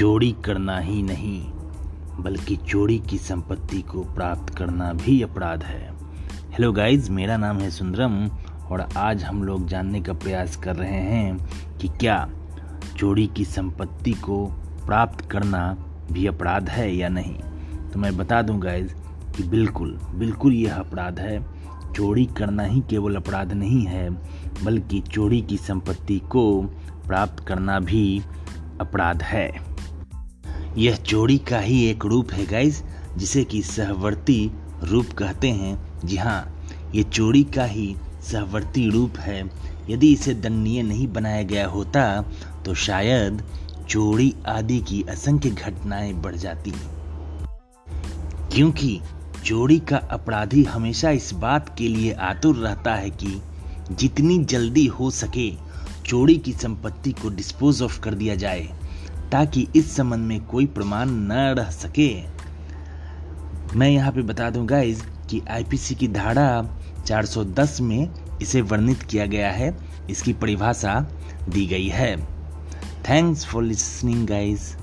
चोरी करना ही नहीं, बल्कि चोरी की संपत्ति को प्राप्त करना भी अपराध है। हेलो गाइस मेरा नाम है सुंदरम, और आज हम लोग जानने का प्रयास कर रहे हैं कि क्या चोरी की संपत्ति को प्राप्त करना भी अपराध है या नहीं। तो मैं बता दूँ गाइस कि बिल्कुल बिल्कुल यह अपराध है। चोरी करना ही केवल अपराध नहीं है, बल्कि चोरी की संपत्ति को प्राप्त करना भी अपराध है। यह चोरी का ही एक रूप है गाइज़ जिसे कि सहवर्ती रूप कहते हैं। जी हाँ ये चोरी का ही सहवर्ती रूप है। यदि इसे दंडनीय नहीं बनाया गया होता तो शायद चोरी आदि की असंख्य घटनाएँ बढ़ जाती क्योंकि चोरी का अपराधी हमेशा इस बात के लिए आतुर रहता है कि जितनी जल्दी हो सके चोरी की संपत्ति को डिस्पोज ऑफ़ कर दिया जाए। ताकि इस संबंध में कोई प्रमाण न रह सके। मैं यहाँ पे बता दूँ गाइज़ कि आईपीसी की धारा 410 में इसे वर्णित किया गया है। इसकी परिभाषा दी गई है। Thanks for listening guys